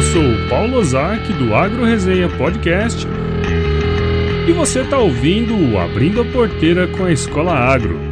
Eu sou o Paulo Ozaki do Agro Resenha Podcast e você está ouvindo o Abrindo a Porteira com a Escola Agro.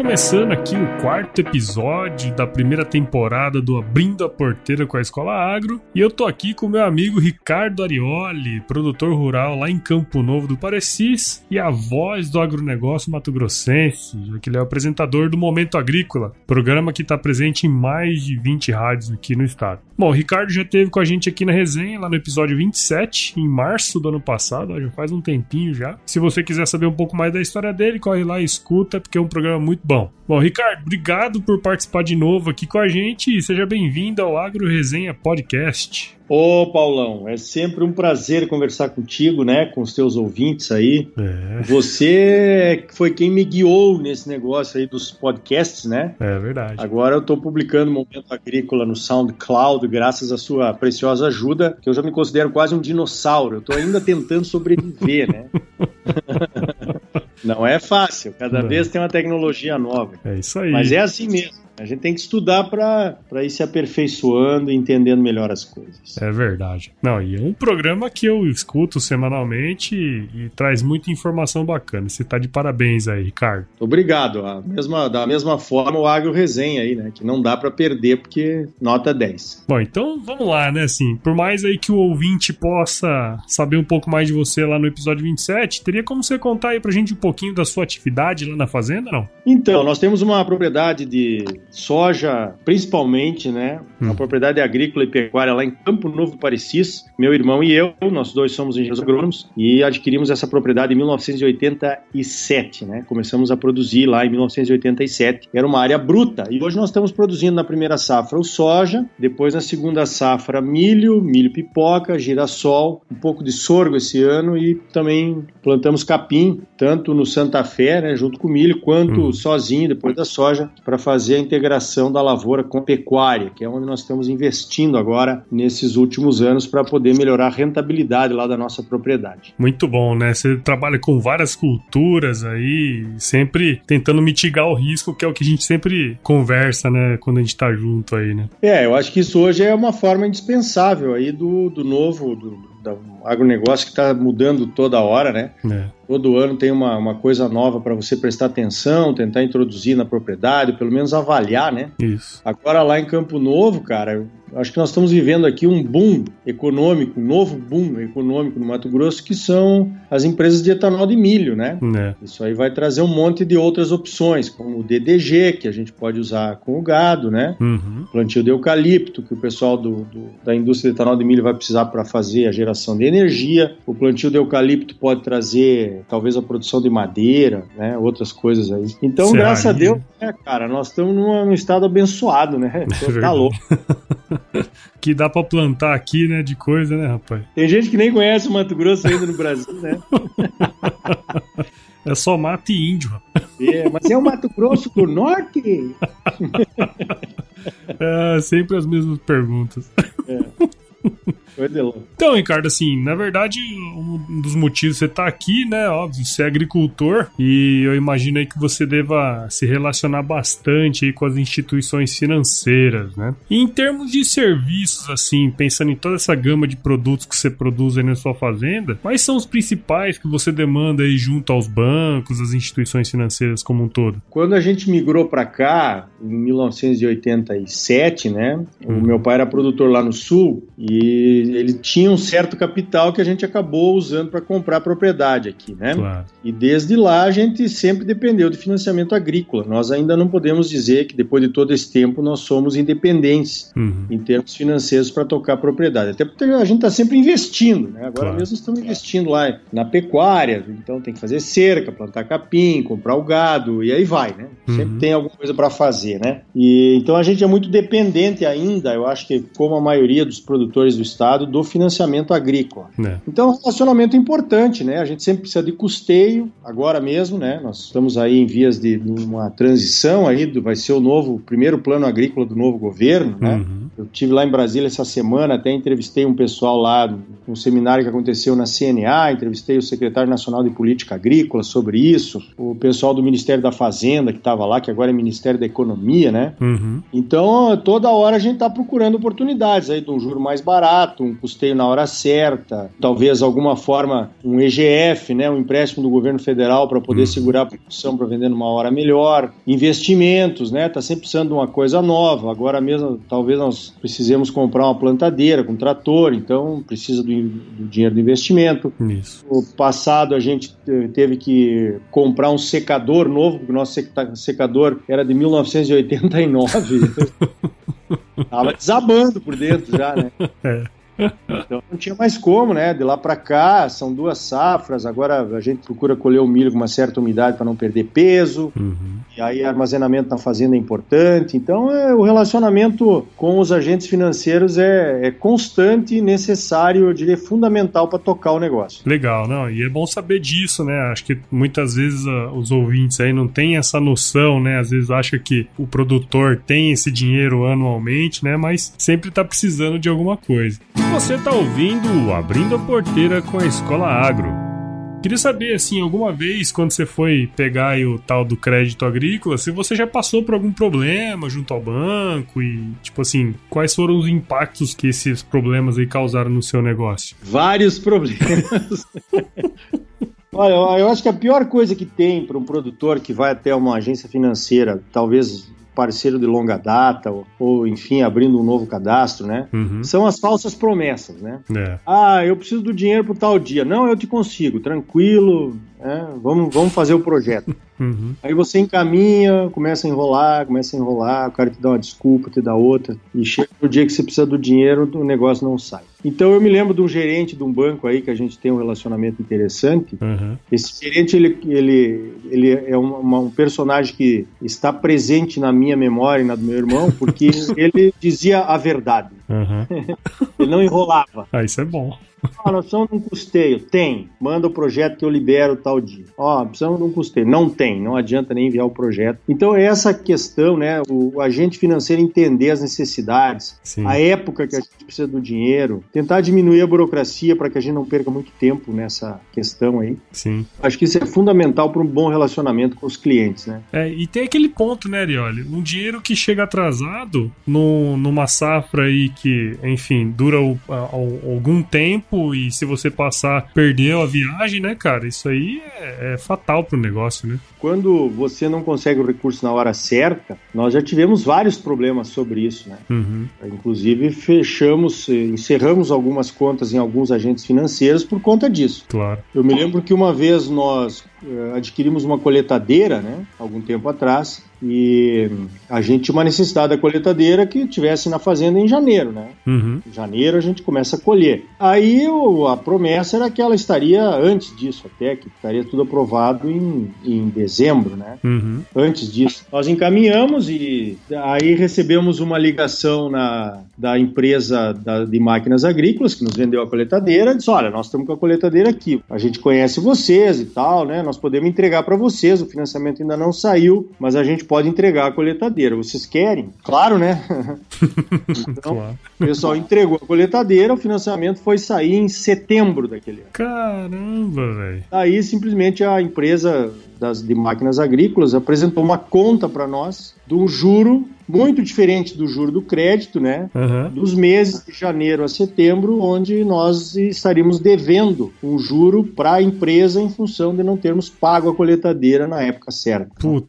Começando aqui o quarto episódio da primeira temporada do Abrindo a Porteira com a Escola Agro. E eu tô aqui com meu amigo Ricardo Arioli, produtor rural lá em Campo Novo do Parecis e a voz do agronegócio mato-grossense, já que ele é o apresentador do Momento Agrícola, programa que está presente em mais de 20 rádios aqui no estado. Bom, o Ricardo já esteve com a gente aqui na resenha, lá no episódio 27, em março do ano passado, já faz um tempinho já. Se você quiser saber um pouco mais da história dele, corre lá e escuta, porque é um programa muito bom. Bom, Ricardo, obrigado por participar de novo aqui com a gente e seja bem-vindo ao Agro Resenha Podcast. Ô, Paulão, é sempre um prazer conversar contigo, né, com os teus ouvintes aí. É. Você foi quem me guiou nesse negócio aí dos podcasts, né? É verdade. Agora eu tô publicando Momento Agrícola no SoundCloud, graças à sua preciosa ajuda, que eu já me considero quase um dinossauro. Eu tô ainda tentando sobreviver, né? Não é fácil, cada Não. vez tem uma tecnologia nova. É isso aí. Mas é assim mesmo. A gente tem que estudar para ir se aperfeiçoando e entendendo melhor as coisas. É verdade. Não, e é um programa que eu escuto semanalmente e, e traz muita informação bacana. Você tá de parabéns aí, Ricardo. Obrigado. A mesma, da mesma forma, o Agro Resenha aí, né? Que não dá para perder porque nota 10. Bom, então vamos lá, né? Assim, por mais aí que o ouvinte possa saber um pouco mais de você lá no episódio 27, teria como você contar aí pra gente um pouquinho da sua atividade lá na fazenda, não? Então, nós temos uma propriedade de soja, principalmente, né? Hum. propriedade agrícola e pecuária lá em Campo Novo do Parecis. Meu irmão e eu, nós dois somos engenheiros agrônomos e adquirimos essa propriedade em 1987, né? Começamos a produzir lá em 1987. Era uma área bruta e hoje nós estamos produzindo na primeira safra o soja, depois na segunda safra milho, milho pipoca, girassol, um pouco de sorgo esse ano e também plantamos capim, tanto no Santa Fé, né, junto com o milho, quanto hum. sozinho depois da soja, para fazer a integração da lavoura com a pecuária, que é onde nós estamos investindo agora nesses últimos anos para poder melhorar a rentabilidade lá da nossa propriedade. Muito bom, né? Você trabalha com várias culturas aí, sempre tentando mitigar o risco, que é o que a gente sempre conversa, né, quando a gente está junto aí, né? É, eu acho que isso hoje é uma forma indispensável aí do, do novo, do, do agronegócio que está mudando toda hora, né? É. Todo ano tem uma, uma coisa nova para você prestar atenção, tentar introduzir na propriedade, pelo menos avaliar, né? Isso. Agora lá em Campo Novo, cara, acho que nós estamos vivendo aqui um boom econômico, um novo boom econômico no Mato Grosso, que são as empresas de etanol de milho, né? É. Isso aí vai trazer um monte de outras opções, como o DDG, que a gente pode usar com o gado, né? Uhum. Plantio de eucalipto, que o pessoal do, do, da indústria de etanol de milho vai precisar para fazer a geração de energia. O plantio de eucalipto pode trazer, talvez, a produção de madeira, né? Outras coisas aí. Então, graças a Deus, né, cara, nós estamos num, num estado abençoado, né? É tá louco. que dá pra plantar aqui, né? De coisa, né, rapaz? Tem gente que nem conhece o Mato Grosso ainda no Brasil, né? É só mato e índio. É, mas é o Mato Grosso do Norte? é, sempre as mesmas perguntas. É. Então, Ricardo, assim, na verdade, um dos motivos você tá aqui, né? Óbvio, você é agricultor e eu imagino aí que você deva se relacionar bastante aí com as instituições financeiras, né? E em termos de serviços, assim, pensando em toda essa gama de produtos que você produz aí na sua fazenda, quais são os principais que você demanda aí junto aos bancos, às instituições financeiras como um todo? Quando a gente migrou para cá, em 1987, né? Hum. O meu pai era produtor lá no sul e ele tinha um certo capital que a gente acabou usando para comprar propriedade aqui, né? Claro. E desde lá a gente sempre dependeu de financiamento agrícola. Nós ainda não podemos dizer que depois de todo esse tempo nós somos independentes uhum. em termos financeiros para tocar propriedade. Até porque a gente está sempre investindo, né? Agora claro. mesmo estamos investindo lá na pecuária, então tem que fazer cerca, plantar capim, comprar o gado e aí vai, né? Uhum. Sempre tem alguma coisa para fazer, né? E então a gente é muito dependente ainda, eu acho que como a maioria dos produtores do estado do financiamento agrícola. É. Então, é um relacionamento importante, né? A gente sempre precisa de custeio, agora mesmo, né? Nós estamos aí em vias de uma transição aí, do, vai ser o novo, o primeiro plano agrícola do novo governo, né? Uhum. Eu tive lá em Brasília essa semana, até entrevistei um pessoal lá, um seminário que aconteceu na CNA, entrevistei o secretário nacional de política agrícola sobre isso, o pessoal do Ministério da Fazenda que estava lá, que agora é Ministério da Economia, né? Uhum. Então, toda hora a gente está procurando oportunidades aí de um juro mais barato, um custeio na hora certa, talvez alguma forma um EGF, né, um empréstimo do governo federal para poder uhum. segurar a produção para vender numa hora melhor, investimentos, né? Tá sempre precisando de uma coisa nova. Agora mesmo, talvez nós precisemos comprar uma plantadeira com trator, então precisa do, do dinheiro do investimento. Isso. No passado a gente teve que comprar um secador novo, porque o nosso secador era de 1989. Tava desabando por dentro já, né? É. Então não tinha mais como, né? De lá para cá, são duas safras. Agora a gente procura colher o milho com uma certa umidade para não perder peso. Uhum. E aí armazenamento na fazenda é importante. Então é, o relacionamento com os agentes financeiros é, é constante e necessário, eu diria, fundamental para tocar o negócio. Legal, não. E é bom saber disso, né? Acho que muitas vezes uh, os ouvintes aí não têm essa noção, né? Às vezes acha que o produtor tem esse dinheiro anualmente, né? Mas sempre está precisando de alguma coisa. Você está ouvindo Abrindo a Porteira com a Escola Agro. Queria saber, assim, alguma vez quando você foi pegar o tal do crédito agrícola, se você já passou por algum problema junto ao banco e, tipo assim, quais foram os impactos que esses problemas aí causaram no seu negócio? Vários problemas. Olha, eu acho que a pior coisa que tem para um produtor que vai até uma agência financeira, talvez parceiro de longa data, ou, ou enfim, abrindo um novo cadastro, né? Uhum. São as falsas promessas, né? É. Ah, eu preciso do dinheiro por tal dia. Não, eu te consigo, tranquilo, é, vamos, vamos fazer o projeto. Uhum. Aí você encaminha, começa a enrolar, começa a enrolar, o cara te dá uma desculpa, te dá outra, e chega no dia que você precisa do dinheiro, o negócio não sai. Então eu me lembro de um gerente de um banco aí que a gente tem um relacionamento interessante. Uhum. Esse gerente ele, ele, ele é um, um, personagem que está presente na minha memória e na do meu irmão, porque ele dizia a verdade. Uhum. ele não enrolava. Ah, isso é bom. Ó, nós precisamos de um custeio. Tem. Manda o projeto que eu libero tal dia. Ó, precisamos de um custeio. Não tem. Não adianta nem enviar o projeto. Então, é essa questão, né? O, o agente financeiro entender as necessidades, Sim. a época que a gente precisa do dinheiro, tentar diminuir a burocracia para que a gente não perca muito tempo nessa questão aí. Sim. Acho que isso é fundamental para um bom relacionamento com os clientes, né? É, e tem aquele ponto, né, Arioli? Um dinheiro que chega atrasado no, numa safra aí que, enfim, dura o, a, a, algum tempo tempo e se você passar, perdeu a viagem, né, cara? Isso aí é, é fatal pro negócio, né? Quando você não consegue o recurso na hora certa, nós já tivemos vários problemas sobre isso, né? Uhum. Inclusive, fechamos, encerramos algumas contas em alguns agentes financeiros por conta disso. Claro. Eu me lembro que uma vez nós uh, adquirimos uma coletadeira, né? Algum tempo atrás, e a gente tinha uma necessidade da coletadeira que tivesse na fazenda em janeiro, né? Uhum. Em janeiro a gente começa a colher. Aí o, a promessa era que ela estaria antes disso, até que estaria tudo aprovado em, em dezembro, né? Uhum. Antes disso. Nós encaminhamos e aí recebemos uma ligação na, da empresa da, de máquinas agrícolas que nos vendeu a coletadeira. Disse: Olha, nós estamos com a coletadeira aqui. A gente conhece vocês e tal, né? Nós podemos entregar para vocês. O financiamento ainda não saiu, mas a gente pode entregar a coletadeira. Vocês querem? Claro, né? então, claro. o pessoal entregou a coletadeira, o financiamento foi sair em setembro daquele ano. Caramba, velho. Aí simplesmente a empresa das, de máquinas agrícolas apresentou uma conta para nós de um juro muito diferente do juro do crédito, né? Uhum. Dos meses de janeiro a setembro, onde nós estaríamos devendo um juro para a empresa em função de não termos pago a coletadeira na época certa. Puta.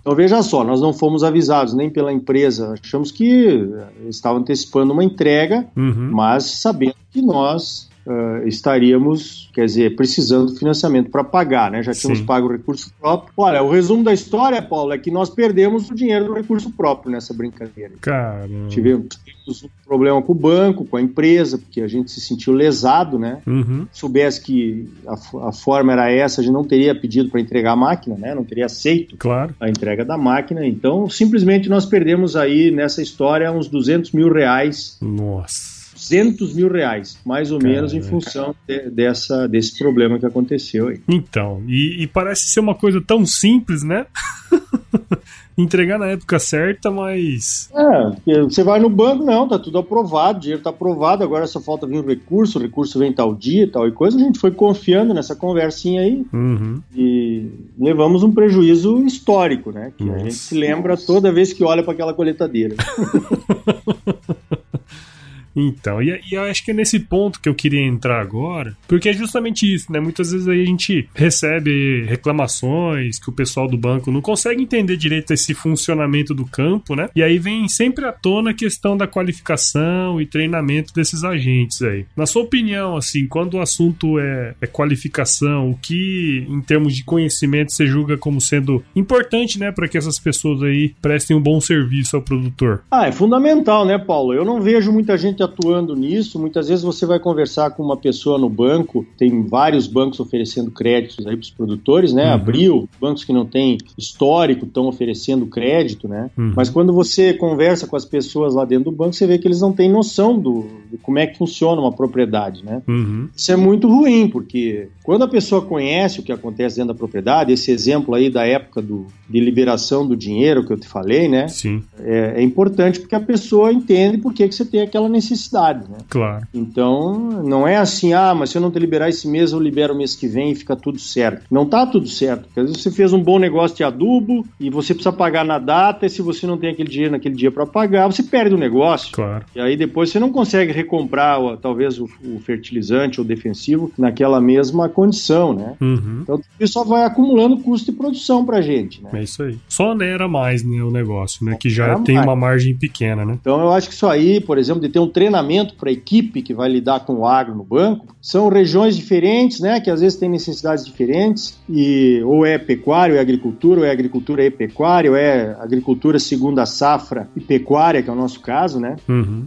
Então veja só, nós não fomos avisados nem pela empresa, achamos que estavam antecipando uma entrega, uhum. mas sabendo que nós uh, estaríamos, quer dizer, precisando de financiamento para pagar, né? Já tínhamos Sim. pago o recurso próprio. Olha, o resumo da história, Paulo, é que nós perdemos o dinheiro do recurso próprio nessa brincadeira. Caramba. Tivemos, tivemos um problema com o banco, com a empresa, porque a gente se sentiu lesado, né? Uhum. Se soubesse que a, a, forma era essa, a gente não teria pedido para entregar a máquina, né? Não teria aceito claro. a entrega da máquina. Então, simplesmente nós perdemos aí nessa história uns 200 mil reais. Nossa 200 mil reais, mais ou Caramba. menos em função de, dessa, desse problema que aconteceu aí. Então, e, e parece ser uma coisa tão simples, né? entregar na época certa, mas. É, você vai no banco, não, tá tudo aprovado, o dinheiro tá aprovado, agora só falta vir o recurso, o recurso vem tal dia, tal e coisa. A gente foi confiando nessa conversinha aí uhum. e levamos um prejuízo histórico, né? Que Nossa. a gente se lembra toda vez que olha para aquela coletadeira. Então, e, e, eu acho que é nesse ponto que eu queria entrar agora, porque é justamente isso, né? Muitas vezes aí a gente recebe reclamações que o pessoal do banco não consegue entender direito esse funcionamento do campo, né? E aí vem sempre à tona a questão da qualificação e treinamento desses agentes aí. Na sua opinião, assim, quando o assunto é, é qualificação, o que em termos de conhecimento você julga como sendo importante, né, para que essas pessoas aí prestem um bom serviço ao produtor? Ah, é fundamental, né, Paulo? Eu não vejo muita gente atuando nisso. Muitas vezes você vai conversar com uma pessoa no banco, tem vários bancos oferecendo créditos aí para os produtores, né? Uhum. Abril, bancos que não têm histórico estão oferecendo crédito, né? Uhum. Mas quando você conversa com as pessoas lá dentro do banco, você vê que eles não têm noção do, de como é que funciona uma propriedade, né? Uhum. Isso é muito ruim, porque quando a pessoa conhece o que acontece dentro da propriedade, esse exemplo aí da época do, de liberação do dinheiro que eu te falei, né? Sim. É, é importante porque a pessoa entende por que, que você tem aquela necessidade, né? Claro. Então, não é assim, ah, mas se eu não te liberar esse mês, eu libero o mês que vem e fica tudo certo. Não tá tudo certo. Porque às vezes você fez um bom negócio de adubo e você precisa pagar na data, e se você não tem aquele dinheiro naquele dia para pagar, você perde o negócio. Claro. E aí depois você não consegue recomprar talvez o, o fertilizante ou defensivo naquela mesma condição, né? Uhum. Então isso só vai acumulando custo de produção pra gente, né? É isso aí. Só onera mais, né, o negócio, né? Que já tem mais. uma margem pequena, né? Então eu acho que isso aí, por exemplo, de ter um treinamento para a equipe que vai lidar com o agro no banco, são regiões diferentes, né? Que às vezes têm necessidades diferentes, e ou é pecuária, ou é agricultura, ou é agricultura e pecuária, ou é agricultura segunda safra e pecuária, que é o nosso caso, né? Uhum.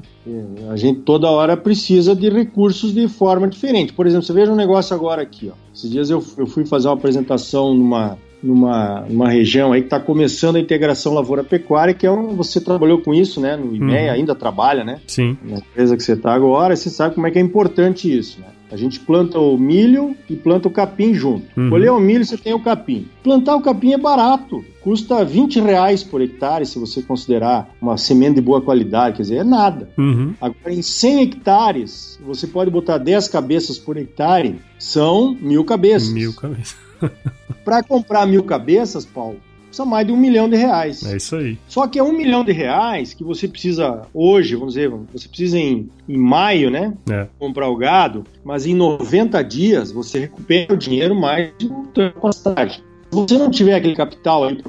A gente toda hora precisa de recursos de forma diferente. Por exemplo, você veja um negócio agora aqui, ó. Esses dias eu, eu fui fazer uma apresentação numa, numa, numa região aí que está começando a integração lavoura-pecuária, que é um, você trabalhou com isso, né? No IMEA, uhum. ainda trabalha, né? Sim. Na empresa que você está agora, você sabe como é que é importante isso, né? A gente planta o milho e planta o capim junto. Uhum. Colher o milho, você tem o capim. Plantar o capim é barato. Custa 20 reais por hectare, se você considerar uma semente de boa qualidade. Quer dizer, é nada. Uhum. Agora, em 100 hectares, você pode botar 10 cabeças por hectare. São mil cabeças. Mil cabeças. Para comprar mil cabeças, Paulo, são mais de um milhão de reais. É isso aí. Só que é um milhão de reais que você precisa hoje, vamos dizer, você precisa em, em maio, né? É. Comprar o gado, mas em 90 dias você recupera o dinheiro mais de uma pastagem. Se você não tiver aquele capital aí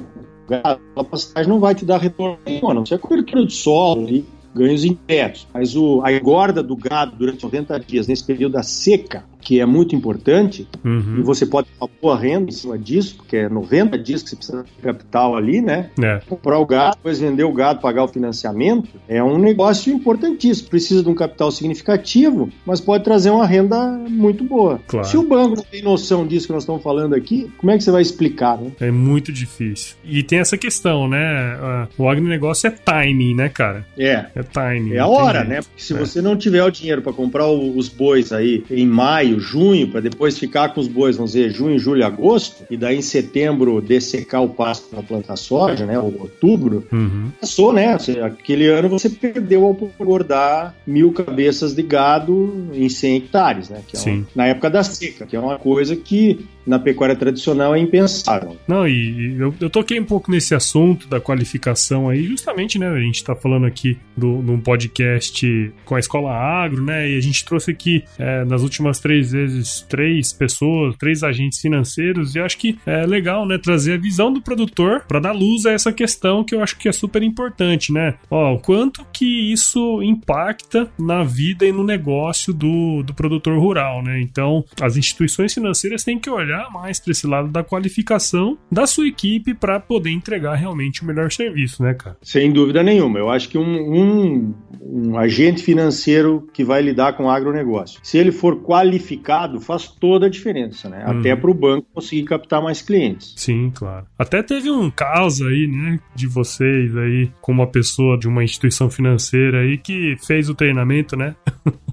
gado, a pastagem não vai te dar retorno nenhum, não. Você é cobertura de solo ali, ganhos indiretos. Mas o, a engorda do gado durante 90 dias, nesse período da seca, que é muito importante, uhum. e você pode ter uma boa renda em cima disso, porque é 90 dias que você precisa de capital ali, né? É. Comprar o gado, depois vender o gado, pagar o financiamento, é um negócio importantíssimo. Precisa de um capital significativo, mas pode trazer uma renda muito boa. Claro. Se o banco não tem noção disso que nós estamos falando aqui, como é que você vai explicar, né? É muito difícil. E tem essa questão, né? O agronegócio é timing, né, cara? É. É timing. É a hora, né? Porque se é. você não tiver o dinheiro para comprar os bois aí em maio, maio, junho, para depois ficar com os bois, vamos dizer, junho, julho, agosto, e daí em setembro dessecar o pasto para plantar soja, né, ou outubro, uhum. passou, né? Aquele ano você perdeu ao engordar mil cabeças de gado em 100 hectares, né? Que é uma, na época da seca, que é uma coisa que na pecuária tradicional é impensável. Não, e eu, eu toquei um pouco nesse assunto da qualificação aí, justamente, né? A gente está falando aqui do, num podcast com a Escola Agro, né? E a gente trouxe aqui é, nas últimas três vezes três pessoas, três agentes financeiros, e acho que é legal, né? Trazer a visão do produtor para dar luz a essa questão que eu acho que é super importante, né? Ó, o quanto que isso impacta na vida e no negócio do, do produtor rural, né? Então, as instituições financeiras têm que olhar mais para esse lado da qualificação da sua equipe para poder entregar realmente o melhor serviço, né, cara? Sem dúvida nenhuma. Eu acho que um, um, um agente financeiro que vai lidar com agronegócio, se ele for qualificado, faz toda a diferença, né? Uhum. Até para o banco conseguir captar mais clientes. Sim, claro. Até teve um caso aí, né, de vocês aí com uma pessoa de uma instituição financeira aí que fez o treinamento, né?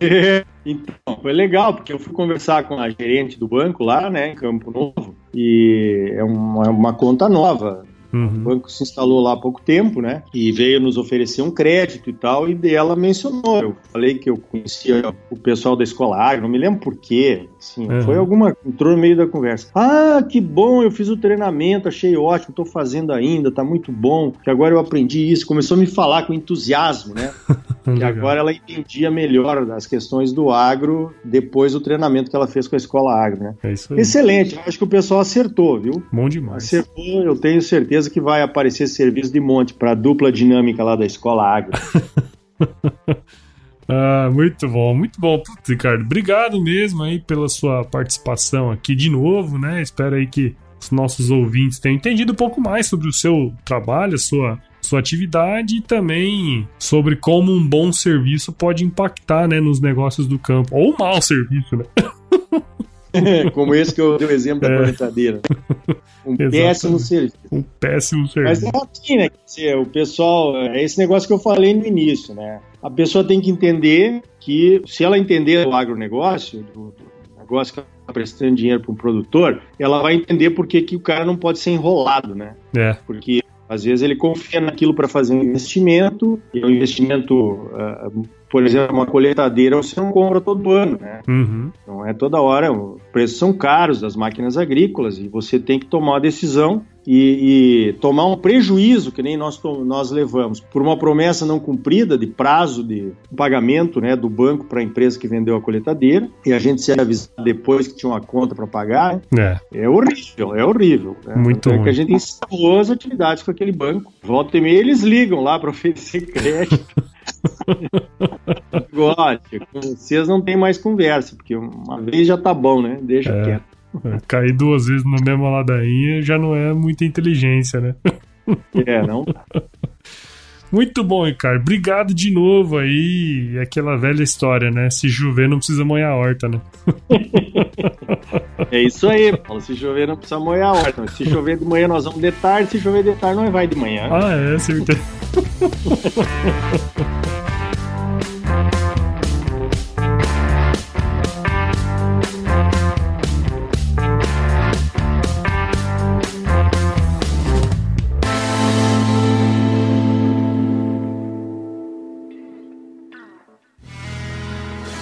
É, então, foi legal, porque eu fui conversar com a gerente do banco lá, né, em Campo Novo, e é uma, uma conta nova. Uhum. O banco se instalou lá há pouco tempo, né? E veio nos oferecer um crédito e tal, e dela mencionou. Eu falei que eu conhecia o pessoal da escola agro, não me lembro por quê. Assim, uhum. Foi alguma. entrou no meio da conversa. Ah, que bom, eu fiz o treinamento, achei ótimo, tô fazendo ainda, tá muito bom, que agora eu aprendi isso. Começou a me falar com entusiasmo, né? e agora ela entendia melhor as questões do agro depois do treinamento que ela fez com a escola agro, né? É isso aí. Excelente, acho que o pessoal acertou, viu? Bom demais. Acertou, eu tenho certeza que vai aparecer serviço de monte para a dupla dinâmica lá da escola agro. Ah, muito bom, muito bom, Putz, Ricardo. Obrigado mesmo aí pela sua participação aqui de novo, né? Espero aí que os nossos ouvintes tenham entendido um pouco mais sobre o seu trabalho, a sua sua atividade e também sobre como um bom serviço pode impactar né, nos negócios do campo. Ou um mau serviço, né? Como esse que eu dei o exemplo da coletadeira. É. Um péssimo serviço. Um péssimo serviço. Mas é assim, né? Dizer, o pessoal, é esse negócio que eu falei no início, né? A pessoa tem que entender que, se ela entender o agronegócio, do, do negócio que ela está prestando dinheiro para um produtor, ela vai entender por que, que o cara não pode ser enrolado, né? É. Porque às vezes ele confia naquilo para fazer um investimento, e o um investimento, uh, por exemplo, uma coletadeira você não compra todo ano, né? Uhum. Não é toda hora, os preços são caros das máquinas agrícolas e você tem que tomar uma decisão e, e, tomar um prejuízo que nem nós, nós levamos por uma promessa não cumprida de prazo de pagamento né, do banco para a empresa que vendeu a coletadeira e a gente se avisar depois que tinha uma conta para pagar é. é horrível, é horrível. Né? Muito é que a gente encerrou as atividades com aquele banco. Volta e meia eles ligam lá para oferecer crédito. Com vocês não tem mais conversa, porque uma vez já tá bom, né? Deixa é. quieto. É, cair duas vezes na mesma ladainha já não é muita inteligência, né? É, não. Muito bom, Ricardo. Obrigado de novo aí. Aquela velha história, né? Se chover, não precisa molhar a horta, né? É isso aí, Paulo. Se chover, não precisa molhar a horta. Se chover de manhã, nós vamos de tarde. Se chover de tarde, nós vai de manhã. Ah, é, certeza.